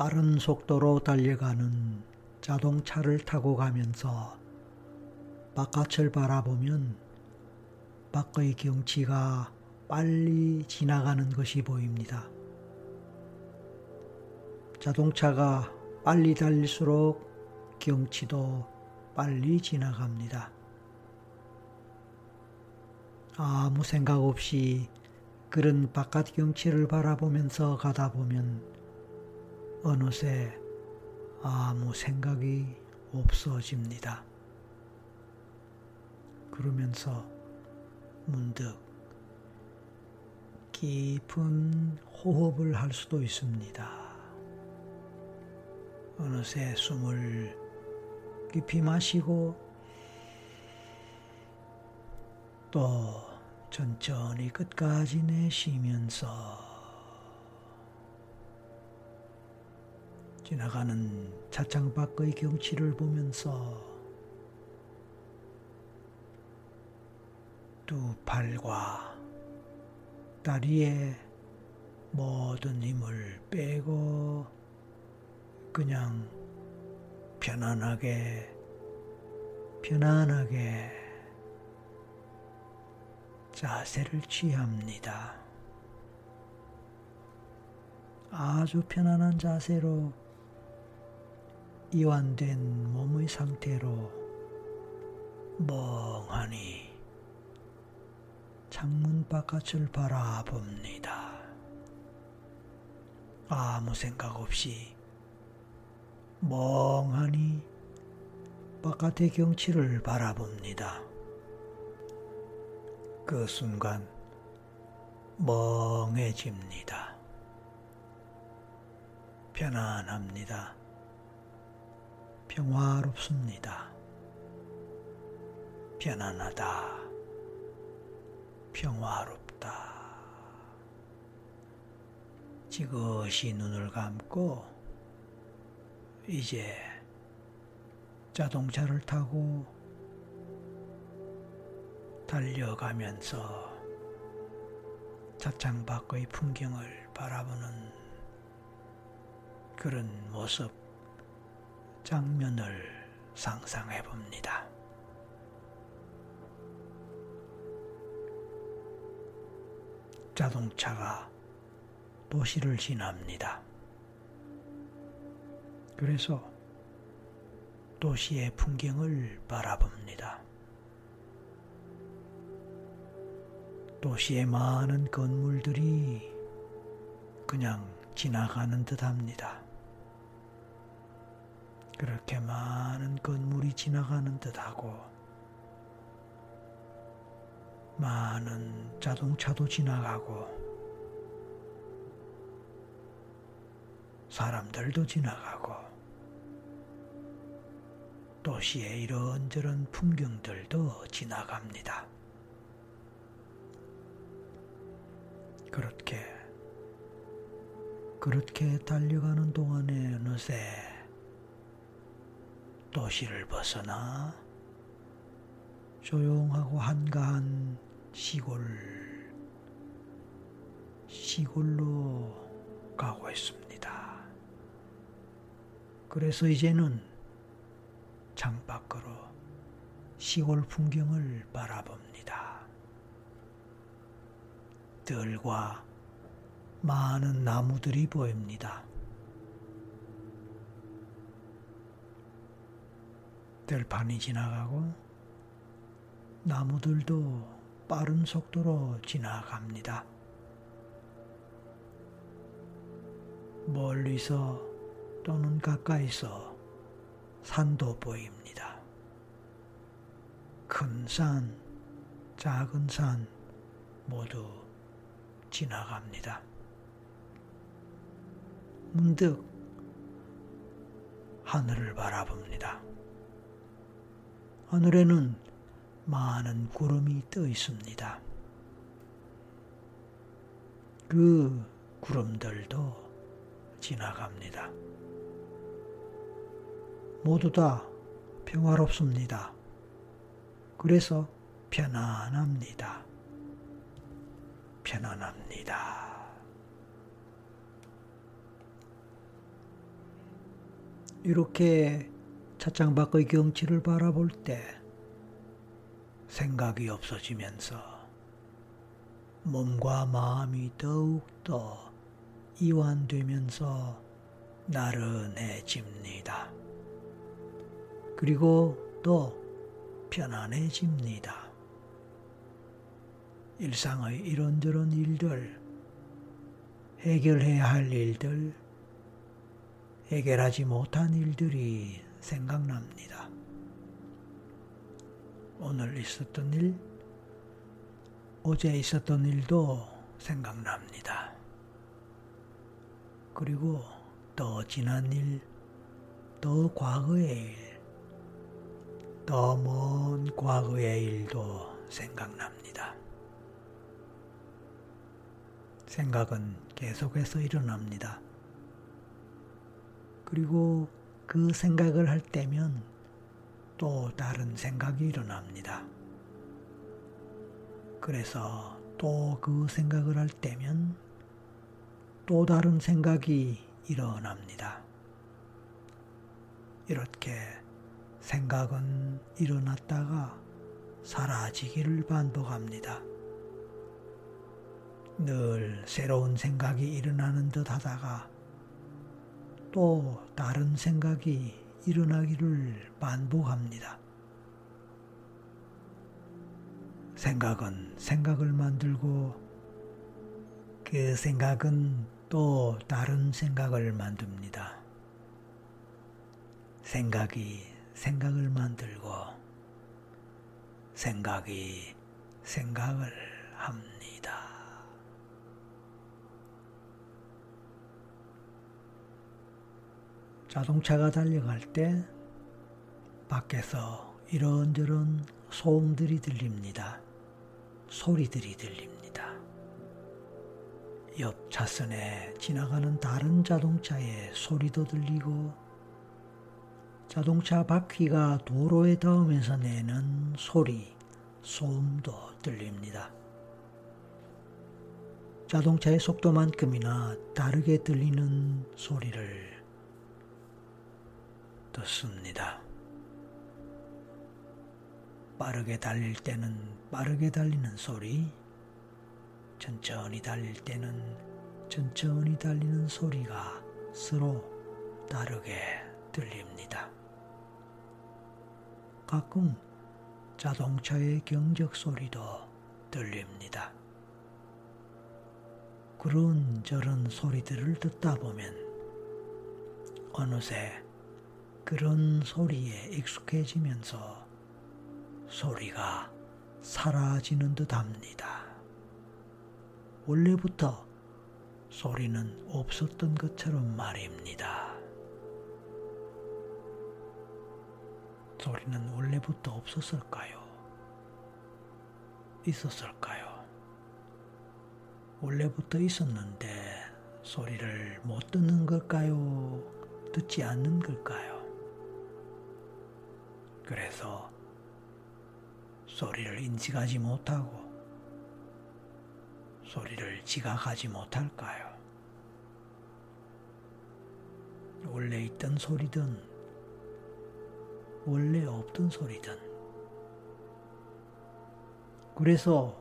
빠른 속도로 달려가는 자동차를 타고 가면서 바깥을 바라보면 밖의 경치가 빨리 지나가는 것이 보입니다. 자동차가 빨리 달릴수록 경치도 빨리 지나갑니다. 아무 생각 없이 그런 바깥 경치를 바라보면서 가다 보면 어느새 아무 생각이 없어집니다. 그러면서 문득 깊은 호흡을 할 수도 있습니다. 어느새 숨을 깊이 마시고 또 천천히 끝까지 내쉬면서 지나가는 차창 밖의 경치를 보면서 두 팔과 다리에 모든 힘을 빼고 그냥 편안하게 편안하게 자세를 취합니다. 아주 편안한 자세로 이완된 몸의 상태로 멍하니 창문 바깥을 바라봅니다. 아무 생각 없이 멍하니 바깥의 경치를 바라봅니다. 그 순간 멍해집니다. 편안합니다. 평화롭습니다. 편안하다. 평화롭다. 지그시 눈을 감고 이제 자동차를 타고 달려가면서 차창 밖의 풍경을 바라보는 그런 모습, 장면을 상상해 봅니다. 자동차가 도시를 지납니다. 그래서 도시의 풍경을 바라봅니다. 도시의 많은 건물들이 그냥 지나가는 듯 합니다. 그렇게 많은 건물이 지나가는 듯 하고, 많은 자동차도 지나가고, 사람들도 지나가고, 도시의 이런저런 풍경들도 지나갑니다. 그렇게, 그렇게 달려가는 동안에 어느새 도시를 벗어나 조용하고 한가한 시골, 시골로 가고 있습니다. 그래서 이제는 창밖으로 시골 풍경을 바라봅니다. 들과 많은 나무들이 보입니다. 들판이 지나가고 나무들도 빠른 속도로 지나갑니다. 멀리서 또는 가까이서 산도 보입니다. 큰 산, 작은 산 모두 지나갑니다. 문득 하늘을 바라봅니다. 하늘에는 많은 구름이 떠 있습니다. 그 구름들도 지나갑니다. 모두 다 평화롭습니다. 그래서 편안합니다. 편안합니다. 이렇게 차창 밖의 경치를 바라볼 때 생각이 없어지면서 몸과 마음이 더욱더 이완되면서 나른해집니다. 그리고 또 편안해집니다. 일상의 이런저런 일들, 해결해야 할 일들, 해결하지 못한 일들이 생각납니다. 오늘 있었던 일, 어제 있었던 일도 생각납니다. 그리고 더 지난 일, 더 과거의 일, 더 먼 과거의 일도 생각납니다. 생각은 계속해서 일어납니다. 그리고 그 생각을 할 때면 또 다른 생각이 일어납니다. 그래서 또 그 생각을 할 때면 또 다른 생각이 일어납니다. 이렇게 생각은 일어났다가 사라지기를 반복합니다. 늘 새로운 생각이 일어나는 듯 하다가 또 다른 생각이 일어나기를 반복합니다. 생각은 생각을 만들고 그 생각은 또 다른 생각을 만듭니다. 생각이 생각을 만들고 생각이 생각을 합니다. 자동차가 달려갈 때 밖에서 이런저런 소음들이 들립니다. 소리들이 들립니다. 옆 차선에 지나가는 다른 자동차의 소리도 들리고 자동차 바퀴가 도로에 닿으면서 내는 소리, 소음도 들립니다. 자동차의 속도만큼이나 다르게 들리는 소리를 듣습니다. 빠르게 달릴 때는 빠르게 달리는 소리, 천천히 달릴 때는 천천히 달리는 소리가 서로 다르게 들립니다. 가끔 자동차의 경적 소리도 들립니다. 그런 저런 소리들을 듣다 보면 어느새 그런 소리에 익숙해지면서 소리가 사라지는 듯 합니다. 원래부터 소리는 없었던 것처럼 말입니다. 소리는 원래부터 없었을까요? 있었을까요? 원래부터 있었는데 소리를 못 듣는 걸까요? 듣지 않는 걸까요? 그래서 소리를 인식하지 못하고 소리를 지각하지 못할까요? 원래 있던 소리든 원래 없던 소리든 그래서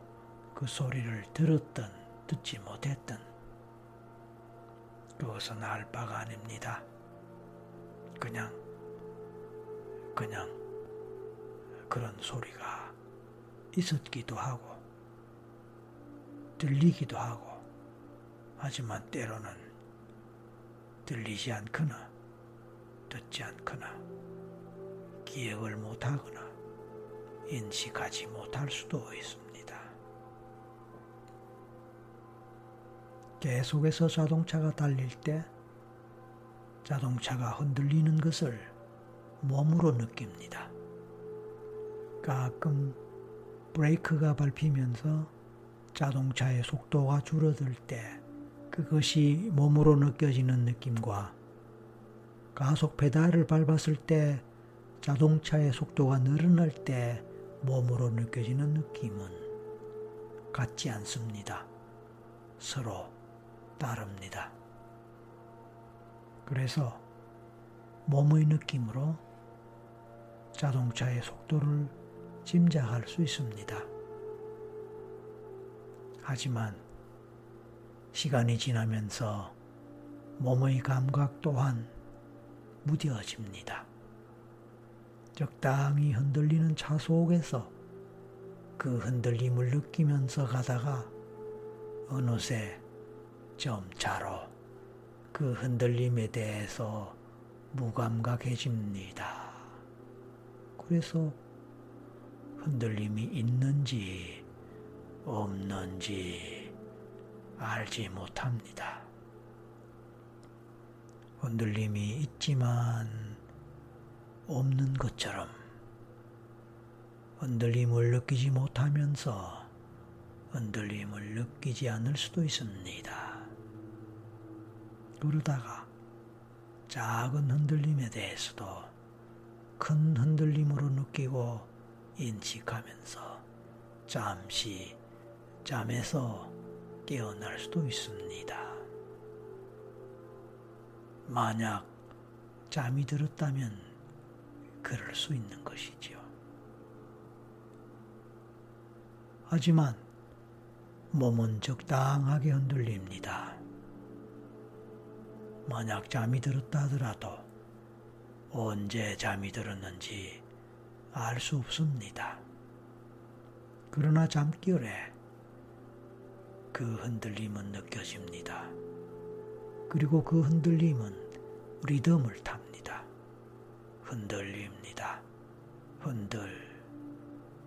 그 소리를 들었든 듣지 못했든 그것은 알 바가 아닙니다. 그냥 그냥 그런 소리가 있었기도 하고 들리기도 하고 하지만 때로는 들리지 않거나 듣지 않거나 기억을 못하거나 인식하지 못할 수도 있습니다. 계속해서 자동차가 달릴 때 자동차가 흔들리는 것을 몸으로 느낍니다. 가끔 브레이크가 밟히면서 자동차의 속도가 줄어들 때 그것이 몸으로 느껴지는 느낌과 가속 페달을 밟았을 때 자동차의 속도가 늘어날 때 몸으로 느껴지는 느낌은 같지 않습니다. 서로 다릅니다. 그래서 몸의 느낌으로 자동차의 속도를 짐작할 수 있습니다. 하지만 시간이 지나면서 몸의 감각 또한 무뎌집니다. 적당히 흔들리는 차 속에서 그 흔들림을 느끼면서 가다가 어느새 점차로 그 흔들림에 대해서 무감각해집니다. 그래서 흔들림이 있는지 없는지 알지 못합니다. 흔들림이 있지만 없는 것처럼 흔들림을 느끼지 못하면서 흔들림을 느끼지 않을 수도 있습니다. 그러다가 작은 흔들림에 대해서도 큰 흔들림으로 느끼고 인식하면서 잠시 잠에서 깨어날 수도 있습니다. 만약 잠이 들었다면 그럴 수 있는 것이지요. 하지만 몸은 적당하게 흔들립니다. 만약 잠이 들었다 하더라도 언제 잠이 들었는지 알 수 없습니다. 그러나 잠결에 그 흔들림은 느껴집니다. 그리고 그 흔들림은 리듬을 탑니다. 흔들립니다. 흔들,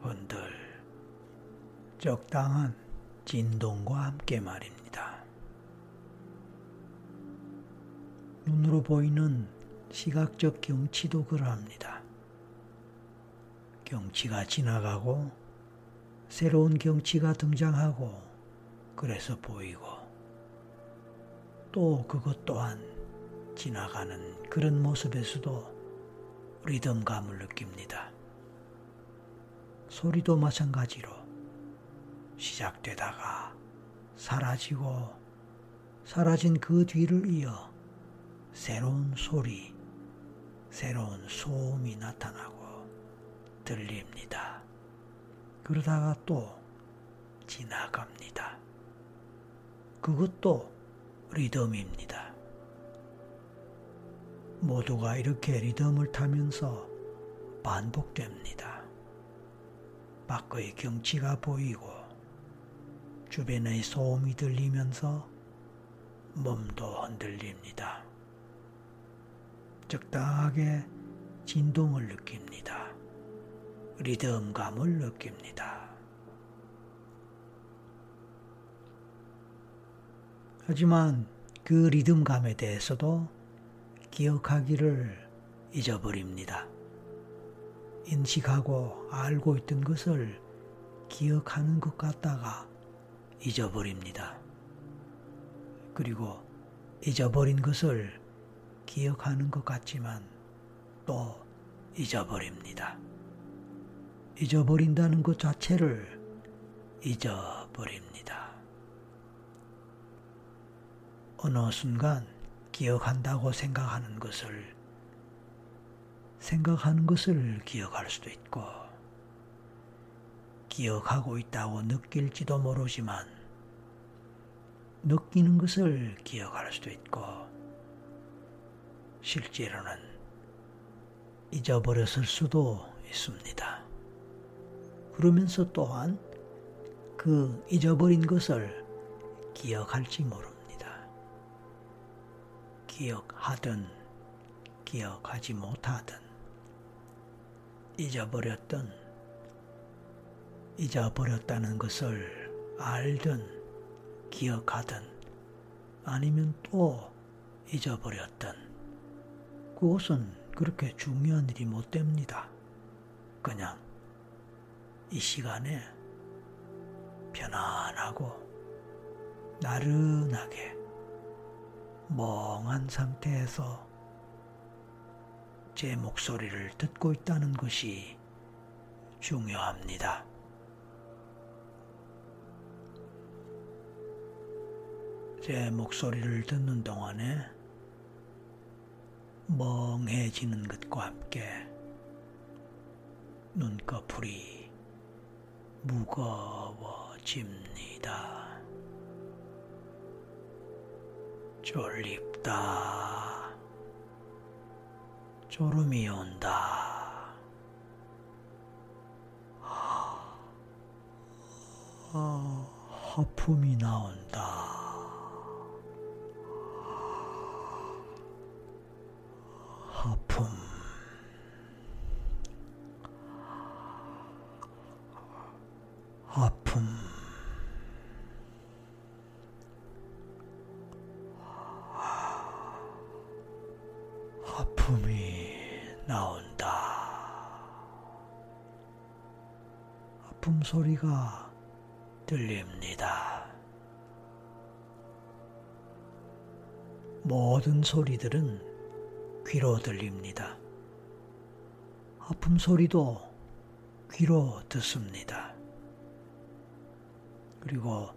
흔들. 적당한 진동과 함께 말입니다. 눈으로 보이는 시각적 경치도 그러합니다. 경치가 지나가고 새로운 경치가 등장하고 그래서 보이고 또 그것 또한 지나가는 그런 모습에서도 리듬감을 느낍니다. 소리도 마찬가지로 시작되다가 사라지고 사라진 그 뒤를 이어 새로운 소리, 새로운 소음이 나타나고 들립니다. 그러다가 또 지나갑니다. 그것도 리듬입니다. 모두가 이렇게 리듬을 타면서 반복됩니다. 밖의 경치가 보이고 주변의 소음이 들리면서 몸도 흔들립니다. 적당하게 진동을 느낍니다. 리듬감을 느낍니다. 하지만 그 리듬감에 대해서도 기억하기를 잊어버립니다. 인식하고 알고 있던 것을 기억하는 것 같다가 잊어버립니다. 그리고 잊어버린 것을 기억하는 것 같지만 또 잊어버립니다. 잊어버린다는 것 자체를 잊어버립니다. 어느 순간 기억한다고 생각하는 것을 생각하는 것을 기억할 수도 있고 기억하고 있다고 느낄지도 모르지만 느끼는 것을 기억할 수도 있고 실제로는 잊어버렸을 수도 있습니다. 그러면서 또한 그 잊어버린 것을 기억할지 모릅니다. 기억하든 기억하지 못하든 잊어버렸든 잊어버렸다는 것을 알든 기억하든 아니면 또 잊어버렸든 그것은 그렇게 중요한 일이 못 됩니다. 그냥 이 시간에 편안하고 나른하게 멍한 상태에서 제 목소리를 듣고 있다는 것이 중요합니다. 제 목소리를 듣는 동안에 멍해지는 것과 함께 눈꺼풀이 무거워집니다. 졸립다. 졸음이 온다. 아, 하품이 나온다. 하품. 하품. 하품이 나온다. 하품 소리가 들립니다. 모든 소리들은 귀로 들립니다. 하품 소리도 귀로 듣습니다. 그리고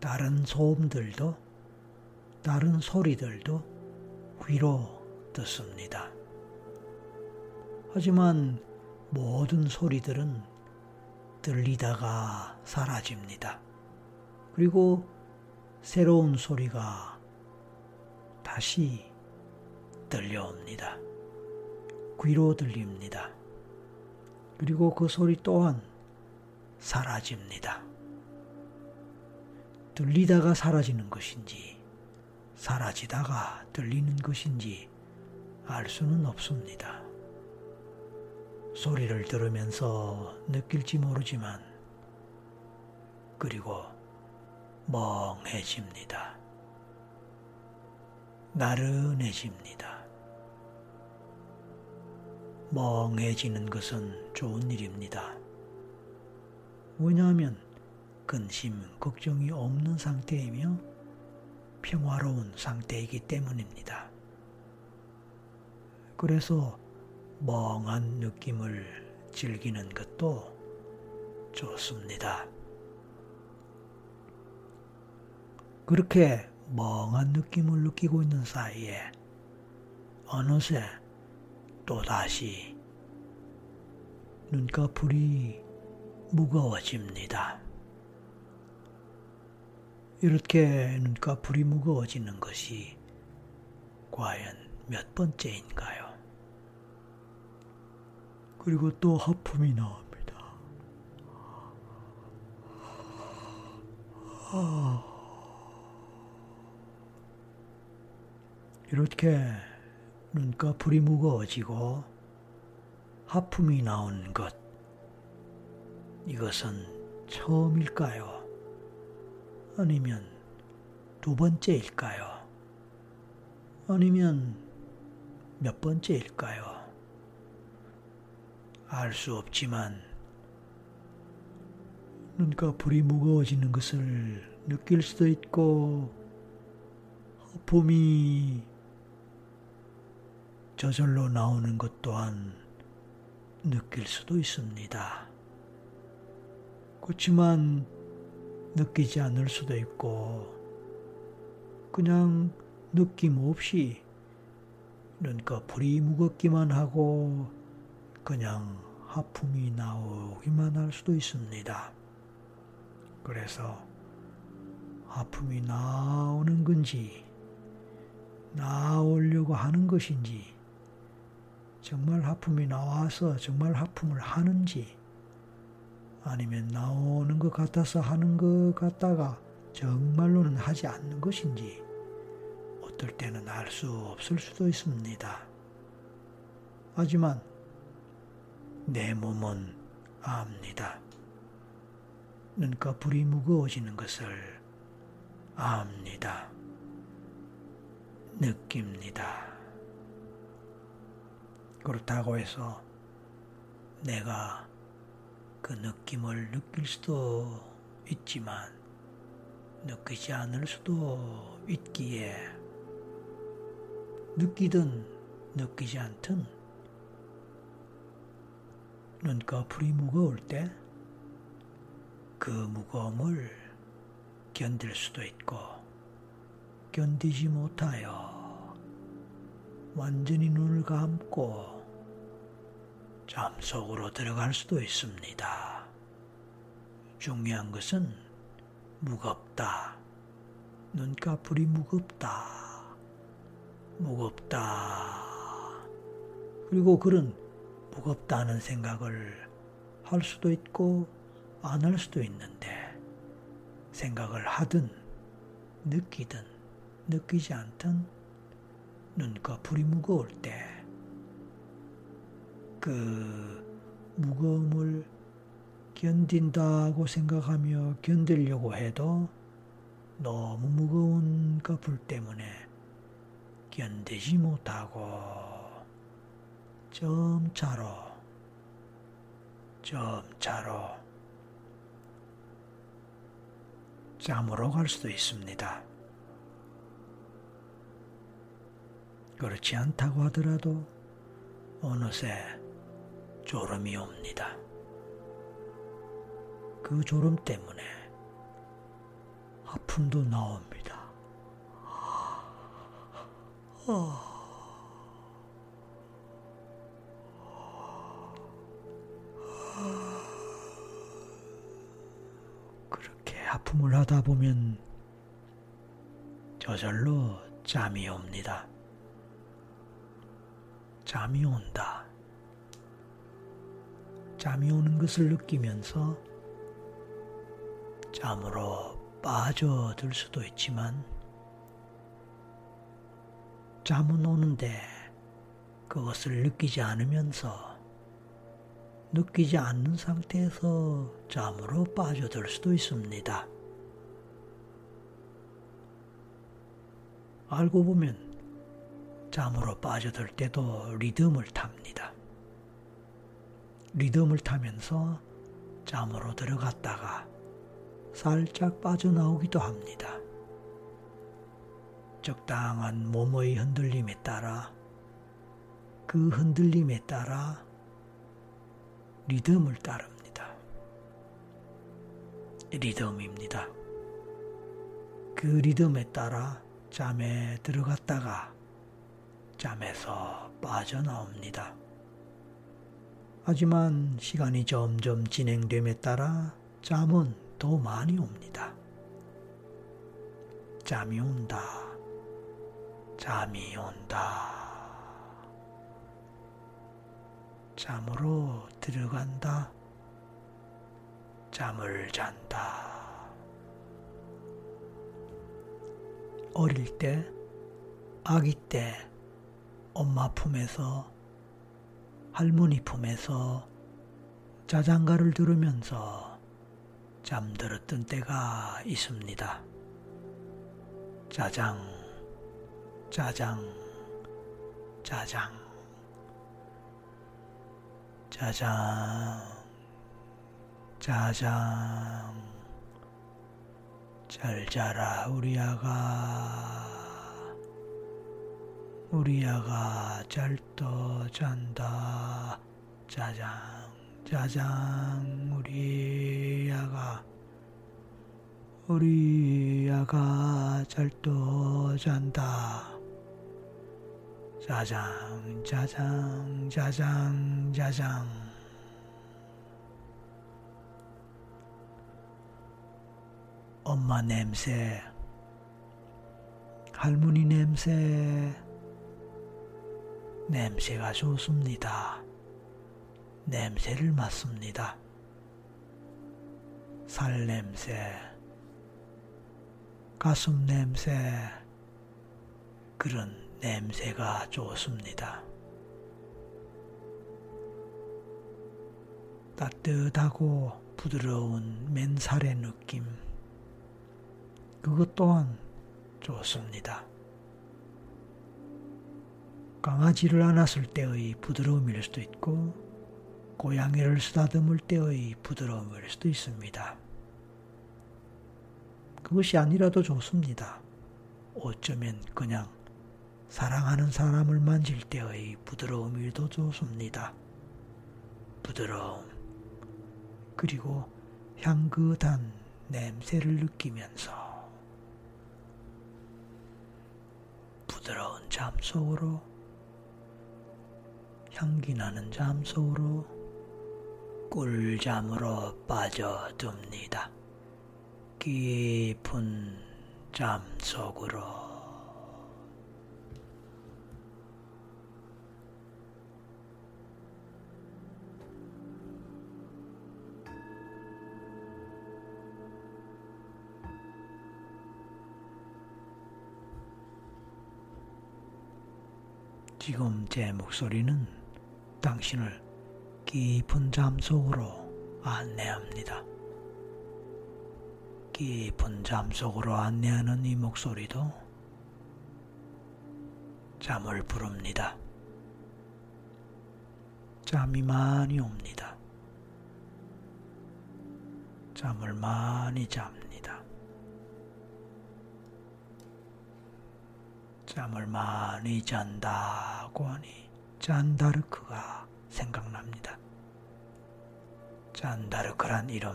다른 소음들도 다른 소리들도 귀로 듣습니다. 하지만 모든 소리들은 들리다가 사라집니다. 그리고 새로운 소리가 다시 들려옵니다. 귀로 들립니다. 그리고 그 소리 또한 사라집니다. 들리다가 사라지는 것인지, 사라지다가 들리는 것인지 알 수는 없습니다. 소리를 들으면서 느낄지 모르지만, 그리고 멍해집니다. 나른해집니다. 멍해지는 것은 좋은 일입니다. 왜냐하면 근심, 걱정이 없는 상태이며 평화로운 상태이기 때문입니다. 그래서 멍한 느낌을 즐기는 것도 좋습니다. 그렇게 멍한 느낌을 느끼고 있는 사이에 어느새 또다시 눈꺼풀이 무거워집니다. 이렇게 눈꺼풀이 무거워지는 것이 과연 몇 번째인가요? 그리고 또 하품이 나옵니다. 이렇게 눈꺼풀이 무거워지고 하품이 나온 것, 이것은 처음일까요? 아니면 두 번째일까요? 아니면 몇 번째일까요? 알 수 없지만 눈꺼풀이 무거워지는 것을 느낄 수도 있고 하품이 저절로 나오는 것 또한 느낄 수도 있습니다. 그렇지만 느끼지 않을 수도 있고 그냥 느낌 없이 눈꺼풀이 무겁기만 하고 그냥 하품이 나오기만 할 수도 있습니다. 그래서 하품이 나오는 건지 나오려고 하는 것인지 정말 하품이 나와서 정말 하품을 하는지 아니면 나오는 것 같아서 하는 것 같다가 정말로는 하지 않는 것인지 어떨 때는 알 수 없을 수도 있습니다. 하지만 내 몸은 압니다. 눈꺼풀이 무거워지는 것을 압니다. 느낍니다. 그렇다고 해서 내가 그 느낌을 느낄 수도 있지만 느끼지 않을 수도 있기에 느끼든 느끼지 않든 눈꺼풀이 무거울 때 그 무거움을 견딜 수도 있고 견디지 못하여 완전히 눈을 감고 잠 속으로 들어갈 수도 있습니다. 중요한 것은 무겁다. 눈꺼풀이 무겁다. 무겁다. 그리고 그런 무겁다는 생각을 할 수도 있고 안 할 수도 있는데 생각을 하든 느끼든 느끼지 않든 눈꺼풀이 무거울 때 그 무거움을 견딘다고 생각하며 견디려고 해도 너무 무거운 커플 때문에 견디지 못하고 점차로 점차로 잠으로 갈 수도 있습니다. 그렇지 않다고 하더라도 어느새 졸음이 옵니다. 그 졸음 때문에 아픔도 나옵니다. 그렇게 아픔을 하다 보면 저절로 잠이 옵니다. 잠이 온다. 잠이 오는 것을 느끼면서 잠으로 빠져들 수도 있지만 잠은 오는데 그것을 느끼지 않으면서 느끼지 않는 상태에서 잠으로 빠져들 수도 있습니다. 알고 보면 잠으로 빠져들 때도 리듬을 탑니다. 리듬을 타면서 잠으로 들어갔다가 살짝 빠져나오기도 합니다. 적당한 몸의 흔들림에 따라 그 흔들림에 따라 리듬을 따릅니다. 리듬입니다. 그 리듬에 따라 잠에 들어갔다가 잠에서 빠져나옵니다. 하지만 시간이 점점 진행됨에 따라 잠은 더 많이 옵니다. 잠이 온다. 잠이 온다. 잠으로 들어간다. 잠을 잔다. 어릴 때, 아기 때, 엄마 품에서 할머니 품에서 자장가를 들으면서 잠들었던 때가 있습니다. 짜장, 짜장, 짜장, 짜장, 짜장, 잘 자라 우리 아가. 우리 아가 잘떠 잔다. 짜장, 짜장, 우리 아가. 우리 아가 잘떠 잔다. 짜장, 짜장, 짜장, 짜장. 엄마 냄새, 할머니 냄새, 냄새가 좋습니다. 냄새를 맡습니다. 살 냄새, 가슴 냄새, 그런 냄새가 좋습니다. 따뜻하고 부드러운 맨살의 느낌, 그것 또한 좋습니다. 강아지를 안았을 때의 부드러움일 수도 있고 고양이를 쓰다듬을 때의 부드러움일 수도 있습니다. 그것이 아니라도 좋습니다. 어쩌면 그냥 사랑하는 사람을 만질 때의 부드러움이 더 좋습니다. 부드러움, 그리고 향긋한 냄새를 느끼면서 부드러운 잠 속으로 향기 나는 잠 속으로 꿀잠으로 빠져듭니다. 깊은 잠 속으로 지금 제 목소리는 당신을 깊은 잠 속으로 안내합니다. 깊은 잠 속으로 안내하는 이 목소리도 잠을 부릅니다. 잠이 많이 옵니다. 잠을 많이 잡니다. 잠을 많이 잔다고 하니 잔다르크가 생각납니다. 잔다르크란 이름.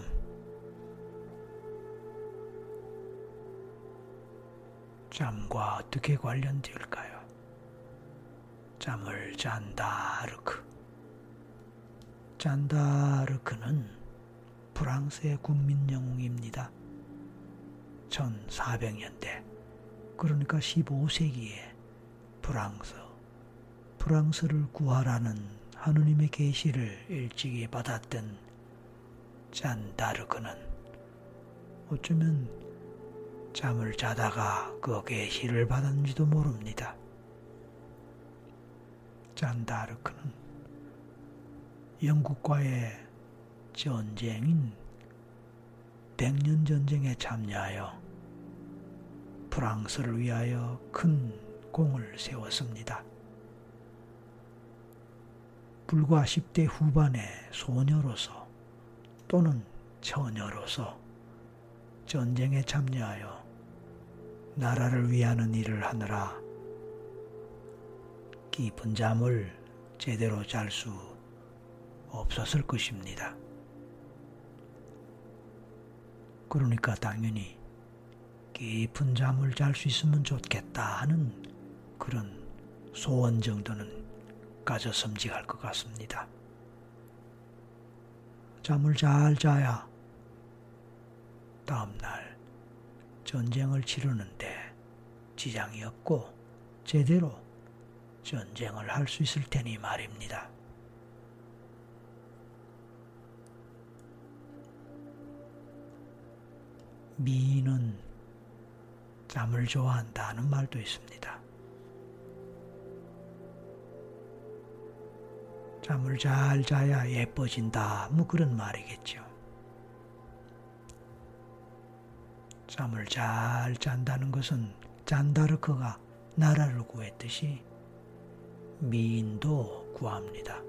잠과 어떻게 관련될까요? 잠을 잔다르크. 잔다르크는 프랑스의 국민 영웅입니다. 1400년대 그러니까 15세기에 프랑스, 프랑스를 구하라는 하느님의 계시를 일찍이 받았던 잔 다르크는 어쩌면 잠을 자다가 그 계시를 받았는지도 모릅니다. 잔 다르크는 영국과의 전쟁인 백년 전쟁에 참여하여 프랑스를 위하여 큰 공을 세웠습니다. 불과 10대 후반의 소녀로서 또는 처녀로서 전쟁에 참여하여 나라를 위하는 일을 하느라 깊은 잠을 제대로 잘 수 없었을 것입니다. 그러니까 당연히 깊은 잠을 잘 수 있으면 좋겠다 하는 그런 소원 정도는 가졌음직할 것 같습니다. 잠을 잘 자야 다음날 전쟁을 치르는데 지장이 없고 제대로 전쟁을 할 수 있을 테니 말입니다. 미인은 잠을 좋아한다는 말도 있습니다. 잠을 잘 자야 예뻐진다. 뭐 그런 말이겠죠. 잠을 잘 잔다는 것은 잔다르크가 나라를 구했듯이 미인도 구합니다.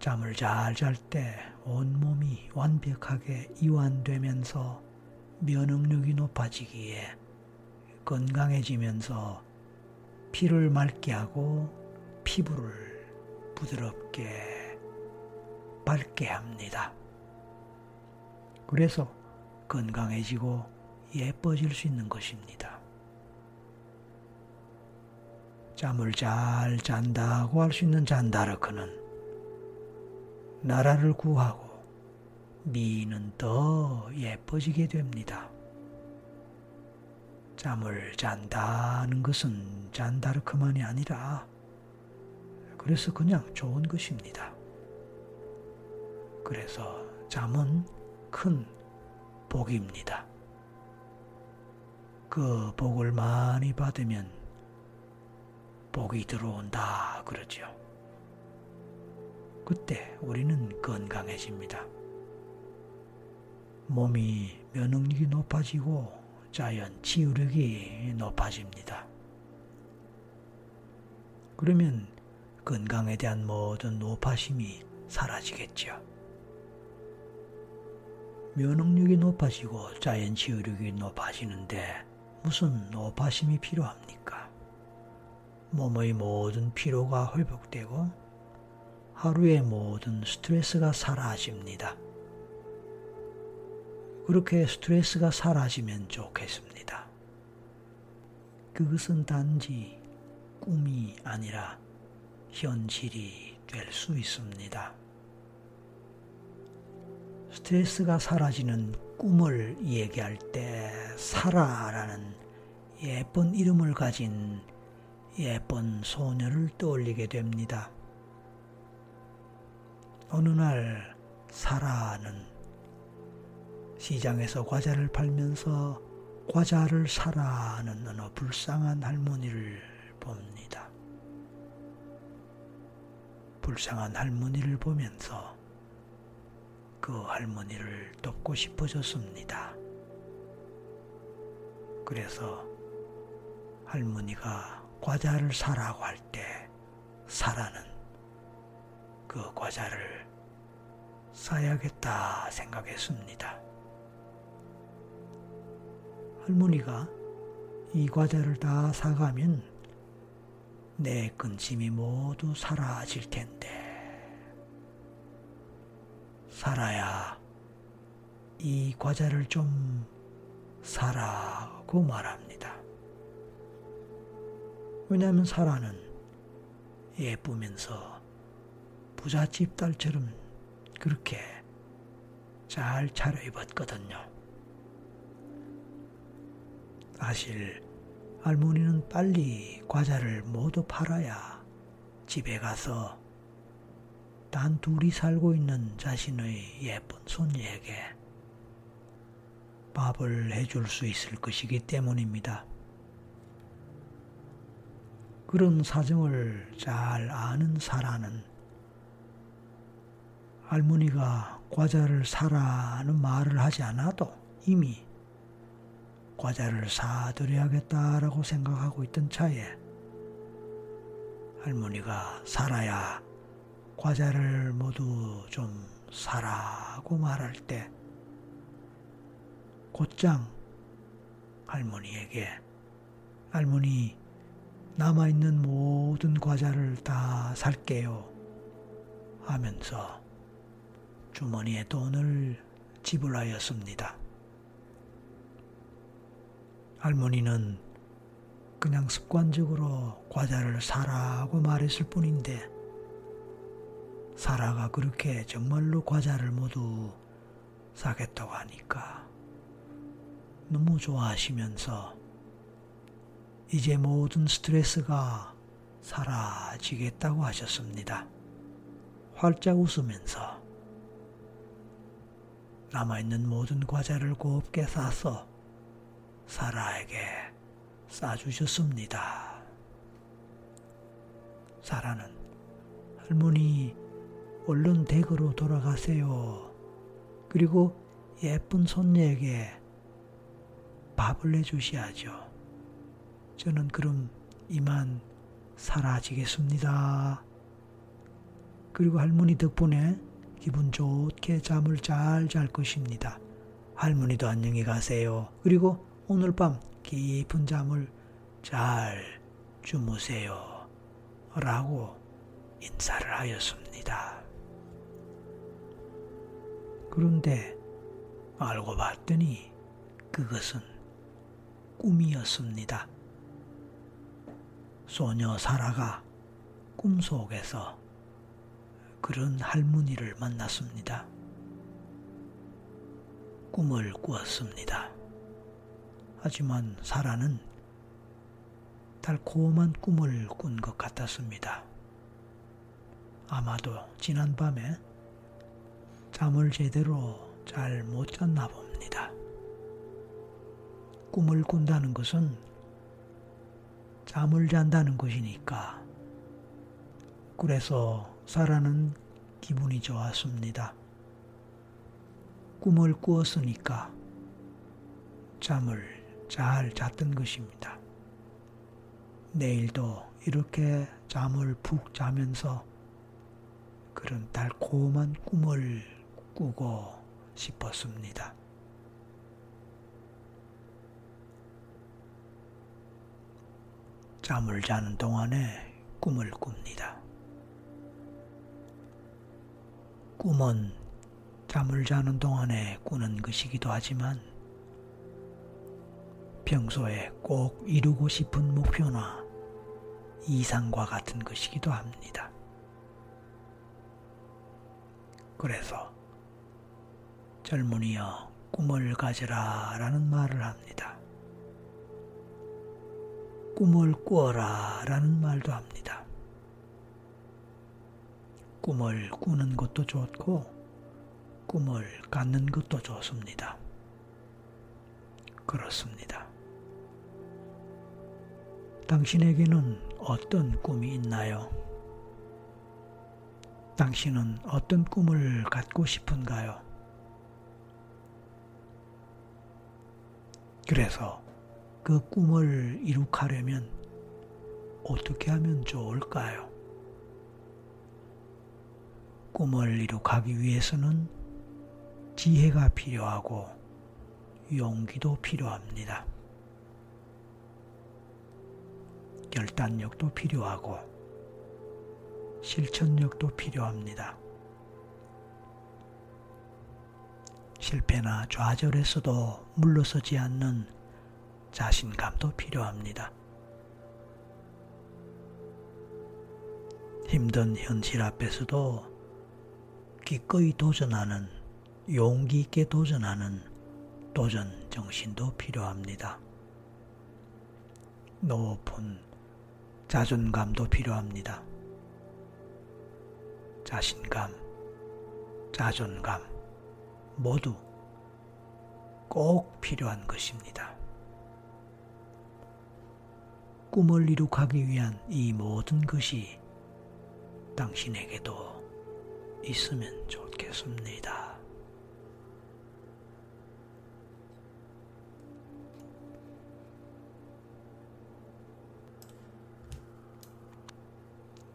잠을 잘 잘 때 온몸이 완벽하게 이완되면서 면역력이 높아지기에 건강해지면서 피를 맑게 하고 피부를 부드럽게 밝게 합니다. 그래서 건강해지고 예뻐질 수 있는 것입니다. 잠을 잘 잔다고 할 수 있는 잔다르크는 나라를 구하고 미는 더 예뻐지게 됩니다. 잠을 잔다는 것은 잔다르크만이 아니라 그래서 그냥 좋은 것입니다. 그래서 잠은 큰 복입니다. 그 복을 많이 받으면 복이 들어온다 그러죠. 그때 우리는 건강해집니다. 몸이 면역력이 높아지고 자연 치유력이 높아집니다. 그러면 건강에 대한 모든 노파심이 사라지겠죠. 면역력이 높아지고 자연 치유력이 높아지는데 무슨 노파심이 필요합니까? 몸의 모든 피로가 회복되고 하루의 모든 스트레스가 사라집니다. 그렇게 스트레스가 사라지면 좋겠습니다. 그것은 단지 꿈이 아니라 현실이 될 수 있습니다. 스트레스가 사라지는 꿈을 얘기할 때 사라라는 예쁜 이름을 가진 예쁜 소녀를 떠올리게 됩니다. 어느 날 사라는 시장에서 과자를 팔면서 과자를 사라는 어느 불쌍한 할머니를 봅니다. 불쌍한 할머니를 보면서 그 할머니를 돕고 싶어졌습니다. 그래서 할머니가 과자를 사라고 할 때 사라는 그 과자를 사야겠다 생각했습니다. 할머니가 이 과자를 다 사가면 내 근심이 모두 사라질 텐데 살아야 이 과자를 좀 사라고 말합니다. 왜냐하면 사라는 예쁘면서 부잣집 딸처럼 그렇게 잘 차려입었거든요. 사실 할머니는 빨리 과자를 모두 팔아야 집에 가서 단 둘이 살고 있는 자신의 예쁜 손녀에게 밥을 해줄 수 있을 것이기 때문입니다. 그런 사정을 잘 아는 사라는 할머니가 과자를 사라는 말을 하지 않아도 이미 과자를 사드려야겠다라고 생각하고 있던 차에 할머니가 살아야 과자를 모두 좀 사라고 말할 때 곧장 할머니에게 할머니 남아있는 모든 과자를 다 살게요 하면서 주머니에 돈을 지불하였습니다. 할머니는 그냥 습관적으로 과자를 사라고 말했을 뿐인데 사라가 그렇게 정말로 과자를 모두 사겠다고 하니까 너무 좋아하시면서 이제 모든 스트레스가 사라지겠다고 하셨습니다. 활짝 웃으면서 남아있는 모든 과자를 곱게 싸서 사라에게 싸주셨습니다. 사라는 할머니 얼른 댁으로 돌아가세요. 그리고 예쁜 손녀에게 밥을 내주셔야죠. 저는 그럼 이만 사라지겠습니다. 그리고 할머니 덕분에 기분 좋게 잠을 잘 잘 것입니다. 할머니도 안녕히 가세요. 그리고 오늘 밤 깊은 잠을 잘 주무세요. 라고 인사를 하였습니다. 그런데 알고 봤더니 그것은 꿈이었습니다. 소녀 사라가 꿈속에서 그런 할머니를 만났습니다. 꿈을 꾸었습니다. 하지만 사라는 달콤한 꿈을 꾼 것 같았습니다. 아마도 지난밤에 잠을 제대로 잘 못 잤나 봅니다. 꿈을 꾼다는 것은 잠을 잔다는 것이니까. 그래서 사라는 기분이 좋았습니다. 꿈을 꾸었으니까 잠을 잘 잤던 것입니다. 내일도 이렇게 잠을 푹 자면서 그런 달콤한 꿈을 꾸고 싶었습니다. 잠을 자는 동안에 꿈을 꿉니다. 꿈은 잠을 자는 동안에 꾸는 것이기도 하지만 평소에 꼭 이루고 싶은 목표나 이상과 같은 것이기도 합니다. 그래서 젊은이여 꿈을 가져라 라는 말을 합니다. 꿈을 꾸어라 라는 말도 합니다. 꿈을 꾸는 것도 좋고 꿈을 갖는 것도 좋습니다. 그렇습니다. 당신에게는 어떤 꿈이 있나요? 당신은 어떤 꿈을 갖고 싶은가요? 그래서 그 꿈을 이룩하려면 어떻게 하면 좋을까요? 꿈을 이룩하기 위해서는 지혜가 필요하고 용기도 필요합니다. 결단력도 필요하고 실천력도 필요합니다. 실패나 좌절에서도 물러서지 않는 자신감도 필요합니다. 힘든 현실 앞에서도 기꺼이 도전하는 용기 있게 도전하는 도전 정신도 필요합니다. 높은 자존감도 필요합니다. 자신감, 자존감 모두 꼭 필요한 것입니다. 꿈을 이룩하기 위한 이 모든 것이 당신에게도 있으면 좋겠습니다.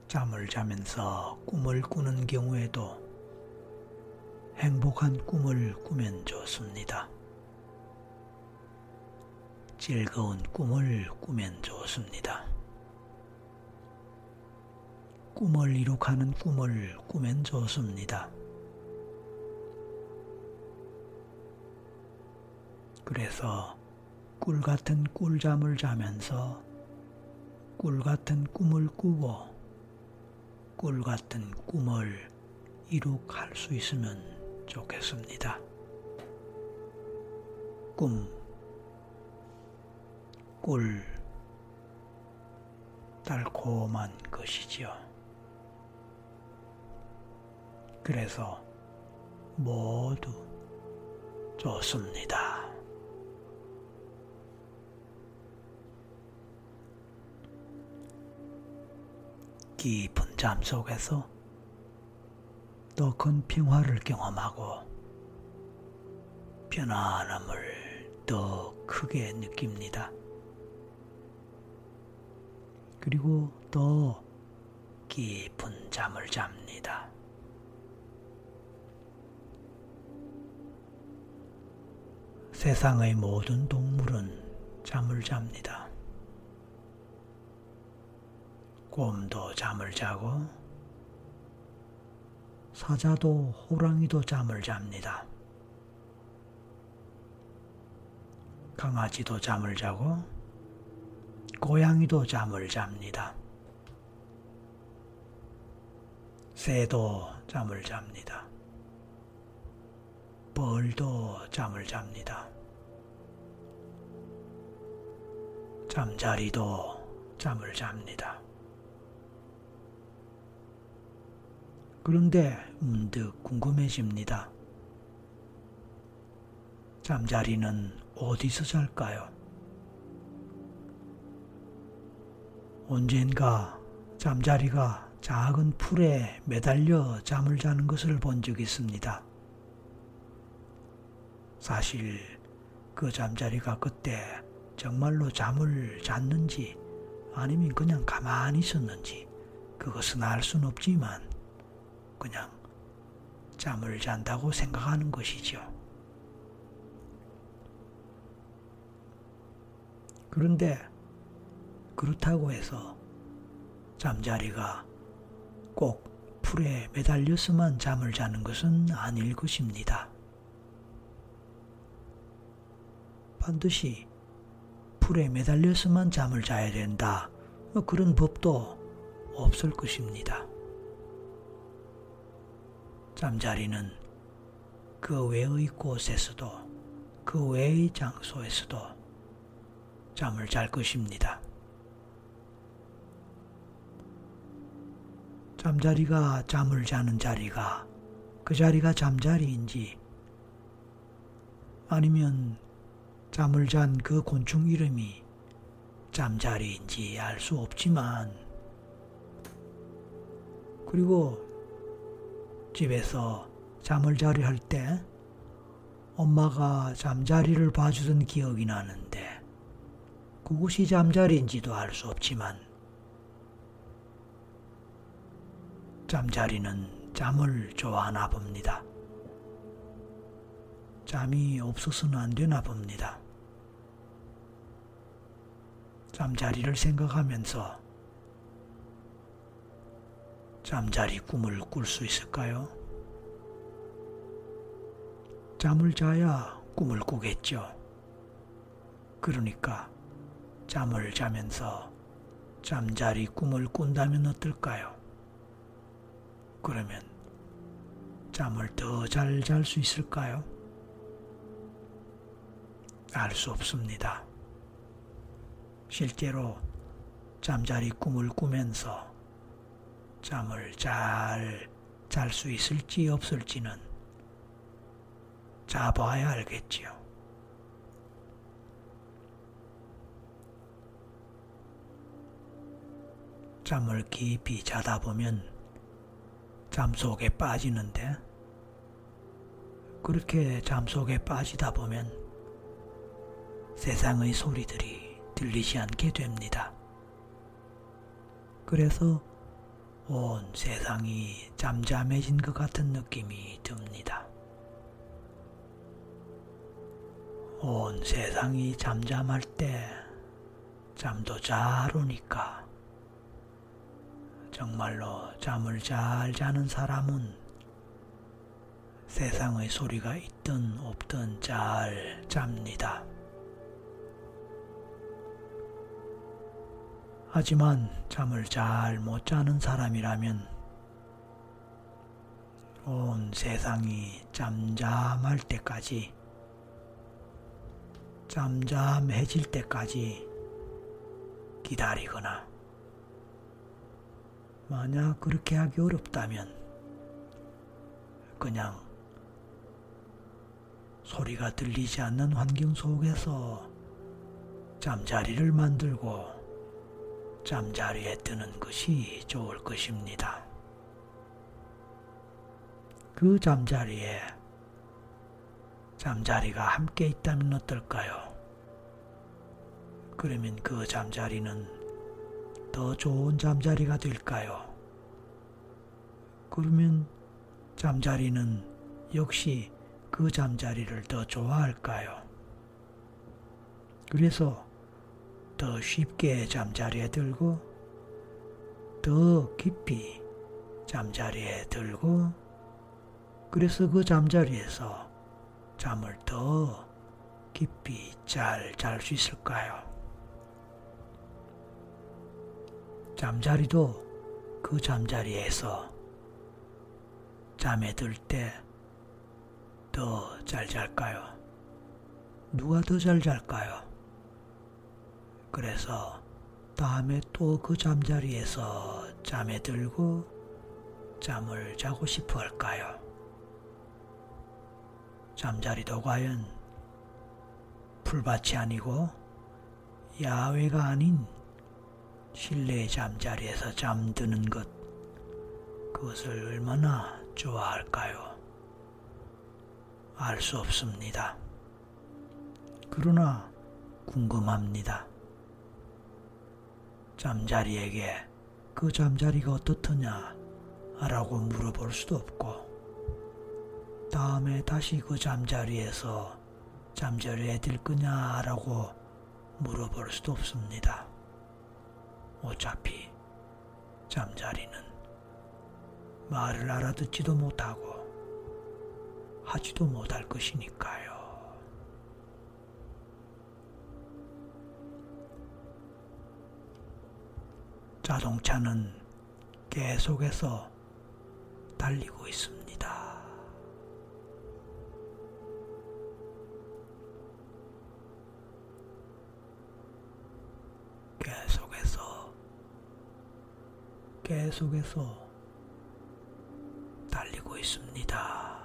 잠을 자면서 꿈을 꾸는 경우에도 행복한 꿈을 꾸면 좋습니다. 즐거운 꿈을 꾸면 좋습니다. 꿈을 이룩하는 꿈을 꾸면 좋습니다. 그래서 꿀 같은 꿀잠을 자면서 꿀 같은 꿈을 꾸고 꿀 같은 꿈을 이룩할 수 있으면 좋겠습니다. 꿈, 꿀, 달콤한 것이지요. 그래서 모두 좋습니다. 깊은 잠 속에서 더 큰 평화를 경험하고 편안함을 더 크게 느낍니다. 그리고 더 깊은 잠을 잡니다. 세상의 모든 동물은 잠을 잡니다. 곰도 잠을 자고 사자도 호랑이도 잠을 잡니다. 강아지도 잠을 자고 고양이도 잠을 잡니다. 새도 잠을 잡니다. 벌도 잠을 잡니다. 잠자리도 잠을 잡니다. 그런데 문득 궁금해집니다. 잠자리는 어디서 잘까요? 언젠가 잠자리가 작은 풀에 매달려 잠을 자는 것을 본 적이 있습니다. 사실 그 잠자리가 그때 정말로 잠을 잤는지 아니면 그냥 가만히 있었는지 그것은 알 수는 없지만 그냥 잠을 잔다고 생각하는 것이죠. 그런데 그렇다고 해서 잠자리가 꼭 풀에 매달려서만 잠을 자는 것은 아닐 것입니다. 반드시 풀에 매달려서만 잠을 자야 된다. 뭐 그런 법도 없을 것입니다. 잠자리는 그 외의 곳에서도 그 외의 장소에서도 잠을 잘 것입니다. 잠자리가 잠을 자는 자리가 그 자리가 잠자리인지 아니면 잠을 잔 그 곤충 이름이 잠자리인지 알 수 없지만 그리고 집에서 잠을 자려 할 때 엄마가 잠자리를 봐주던 기억이 나는데 그곳이 잠자리인지도 알 수 없지만 잠자리는 잠을 좋아하나 봅니다. 잠이 없어서는 안 되나 봅니다. 잠자리를 생각하면서 잠자리 꿈을 꿀 수 있을까요? 잠을 자야 꿈을 꾸겠죠. 그러니까 잠을 자면서 잠자리 꿈을 꾼다면 어떨까요? 그러면 잠을 더 잘 잘 수 있을까요? 알 수 없습니다. 실제로 잠자리 꿈을 꾸면서 잠을 잘 잘 수 있을지 없을지는 자봐야 알겠지요. 잠을 깊이 자다 보면 잠 속에 빠지는데 그렇게 잠 속에 빠지다 보면 세상의 소리들이 들리지 않게 됩니다. 그래서 온 세상이 잠잠해진 것 같은 느낌이 듭니다. 온 세상이 잠잠할 때 잠도 잘 오니까 정말로 잠을 잘 자는 사람은 세상의 소리가 있든 없든 잘 잡니다. 하지만 잠을 잘 못 자는 사람이라면 온 세상이 잠잠할 때까지 잠잠해질 때까지 기다리거나 만약 그렇게 하기 어렵다면 그냥 소리가 들리지 않는 환경 속에서 잠자리를 만들고 잠자리에 드는 것이 좋을 것입니다. 그 잠자리에 잠자리가 함께 있다면 어떨까요? 그러면 그 잠자리는 더 좋은 잠자리가 될까요? 그러면 잠자리는 역시 그 잠자리를 더 좋아할까요? 그래서 더 쉽게 잠자리에 들고 더 깊이 잠자리에 들고 그래서 그 잠자리에서 잠을 더 깊이 잘 잘 수 있을까요? 잠자리도 그 잠자리에서 잠에 들 때 더 잘 잘까요? 누가 더 잘 잘까요? 그래서 다음에 또 그 잠자리에서 잠에 들고 잠을 자고 싶어 할까요? 잠자리도 과연 풀밭이 아니고 야외가 아닌 실내 잠자리에서 잠드는 것, 그것을 얼마나 좋아할까요? 알 수 없습니다. 그러나 궁금합니다. 잠자리에게 그 잠자리가 어떻더냐? 라고 물어볼 수도 없고, 다음에 다시 그 잠자리에서 잠자리에 들 거냐 라고 물어볼 수도 없습니다. 어차피 잠자리는 말을 알아듣지도 못하고 하지도 못할 것이니까요. 자동차는 계속해서 달리고 있습니다. 계속해서 계속해서 달리고 있습니다.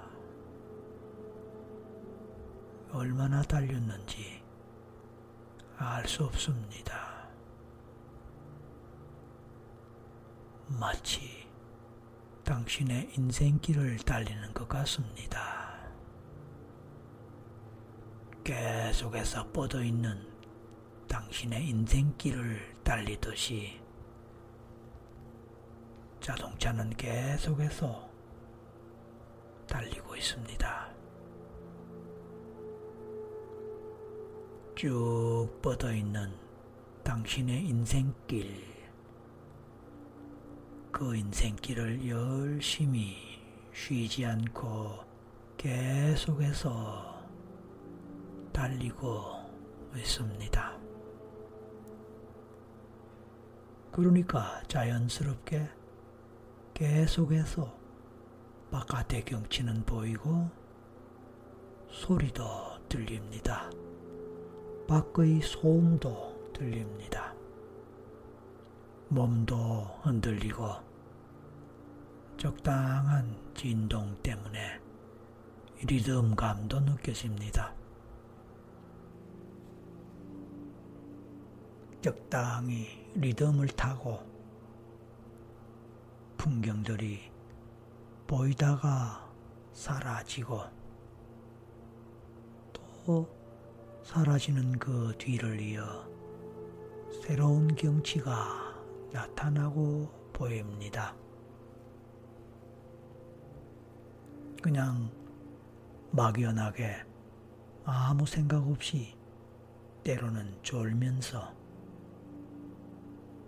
얼마나 달렸는지 알 수 없습니다. 마치 당신의 인생길을 달리는 것 같습니다. 계속해서 뻗어 있는 당신의 인생길을 달리듯이 자동차는 계속해서 달리고 있습니다. 쭉 뻗어 있는 당신의 인생길, 그 인생길을 열심히 쉬지 않고 계속해서 달리고 있습니다. 그러니까 자연스럽게 계속해서 바깥의 경치는 보이고 소리도 들립니다. 밖의 소음도 들립니다. 몸도 흔들리고 적당한 진동 때문에 리듬감도 느껴집니다. 적당히 리듬을 타고 풍경들이 보이다가 사라지고 또 사라지는 그 뒤를 이어 새로운 경치가 나타나고 보입니다. 그냥 막연하게 아무 생각 없이 때로는 졸면서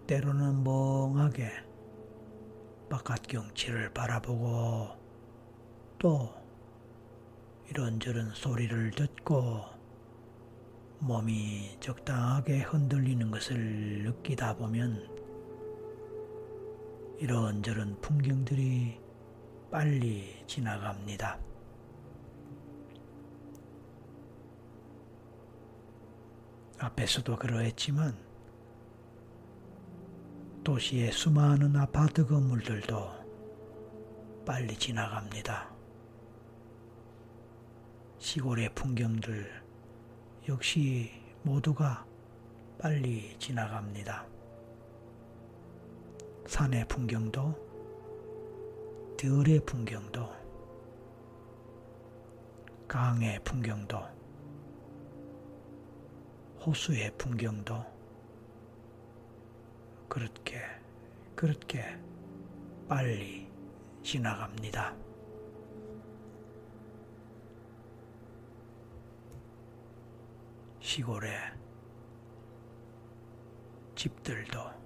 때로는 멍하게 바깥 경치를 바라보고 또 이런저런 소리를 듣고 몸이 적당하게 흔들리는 것을 느끼다 보면 이런저런 풍경들이 빨리 지나갑니다. 앞에서도 그러했지만 도시의 수많은 아파트 건물들도 빨리 지나갑니다. 시골의 풍경들 역시 모두가 빨리 지나갑니다. 산의 풍경도, 들의 풍경도, 강의 풍경도, 호수의 풍경도, 그렇게, 그렇게 빨리 지나갑니다. 시골의 집들도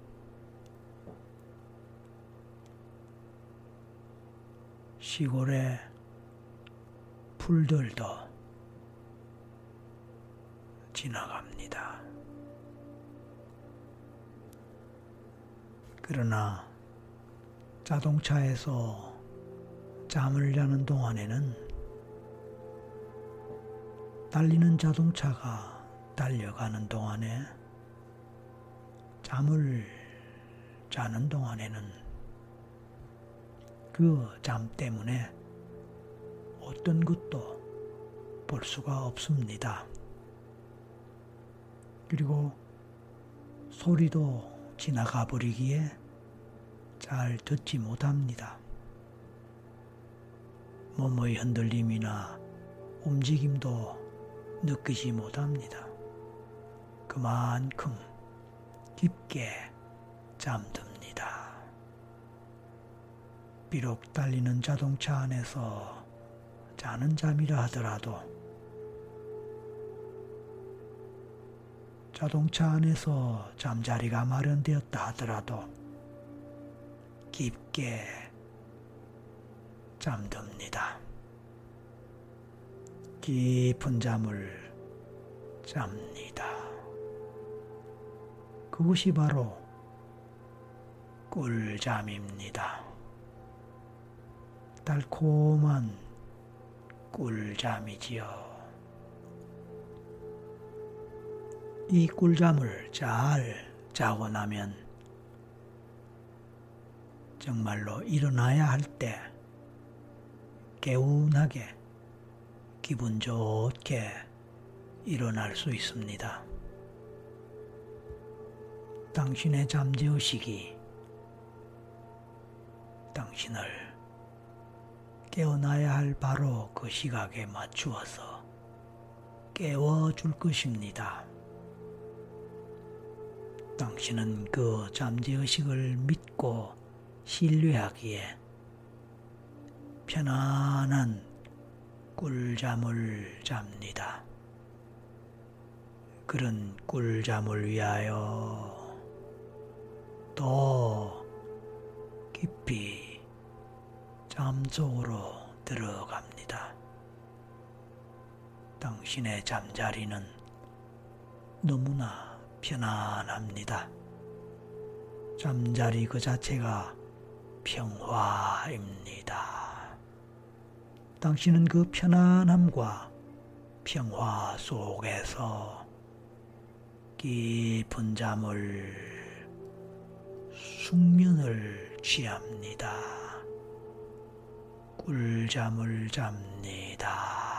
시골의 풀들도 지나갑니다. 그러나 자동차에서 잠을 자는 동안에는 달리는 자동차가 달려가는 동안에 잠을 자는 동안에는 그 잠 때문에 어떤 것도 볼 수가 없습니다. 그리고 소리도 지나가 버리기에 잘 듣지 못합니다. 몸의 흔들림이나 움직임도 느끼지 못합니다. 그만큼 깊게 잠듭니다. 비록 달리는 자동차 안에서 자는 잠이라 하더라도 자동차 안에서 잠자리가 마련되었다 하더라도 깊게 잠듭니다. 깊은 잠을 잡니다. 그것이 바로 꿀잠입니다. 달콤한 꿀잠이지요. 이 꿀잠을 잘 자고 나면 정말로 일어나야 할 때 개운하게 기분 좋게 일어날 수 있습니다. 당신의 잠재의식이 당신을 깨어나야 할 바로 그 시각에 맞추어서 깨워줄 것입니다. 당신은 그 잠재의식을 믿고 신뢰하기에 편안한 꿀잠을 잡니다. 그런 꿀잠을 위하여 더 깊이 잠 속으로 들어갑니다. 당신의 잠자리는 너무나 편안합니다. 잠자리 그 자체가 평화입니다. 당신은 그 편안함과 평화 속에서 깊은 잠을 숙면을 취합니다. 꿀잠을 잡니다.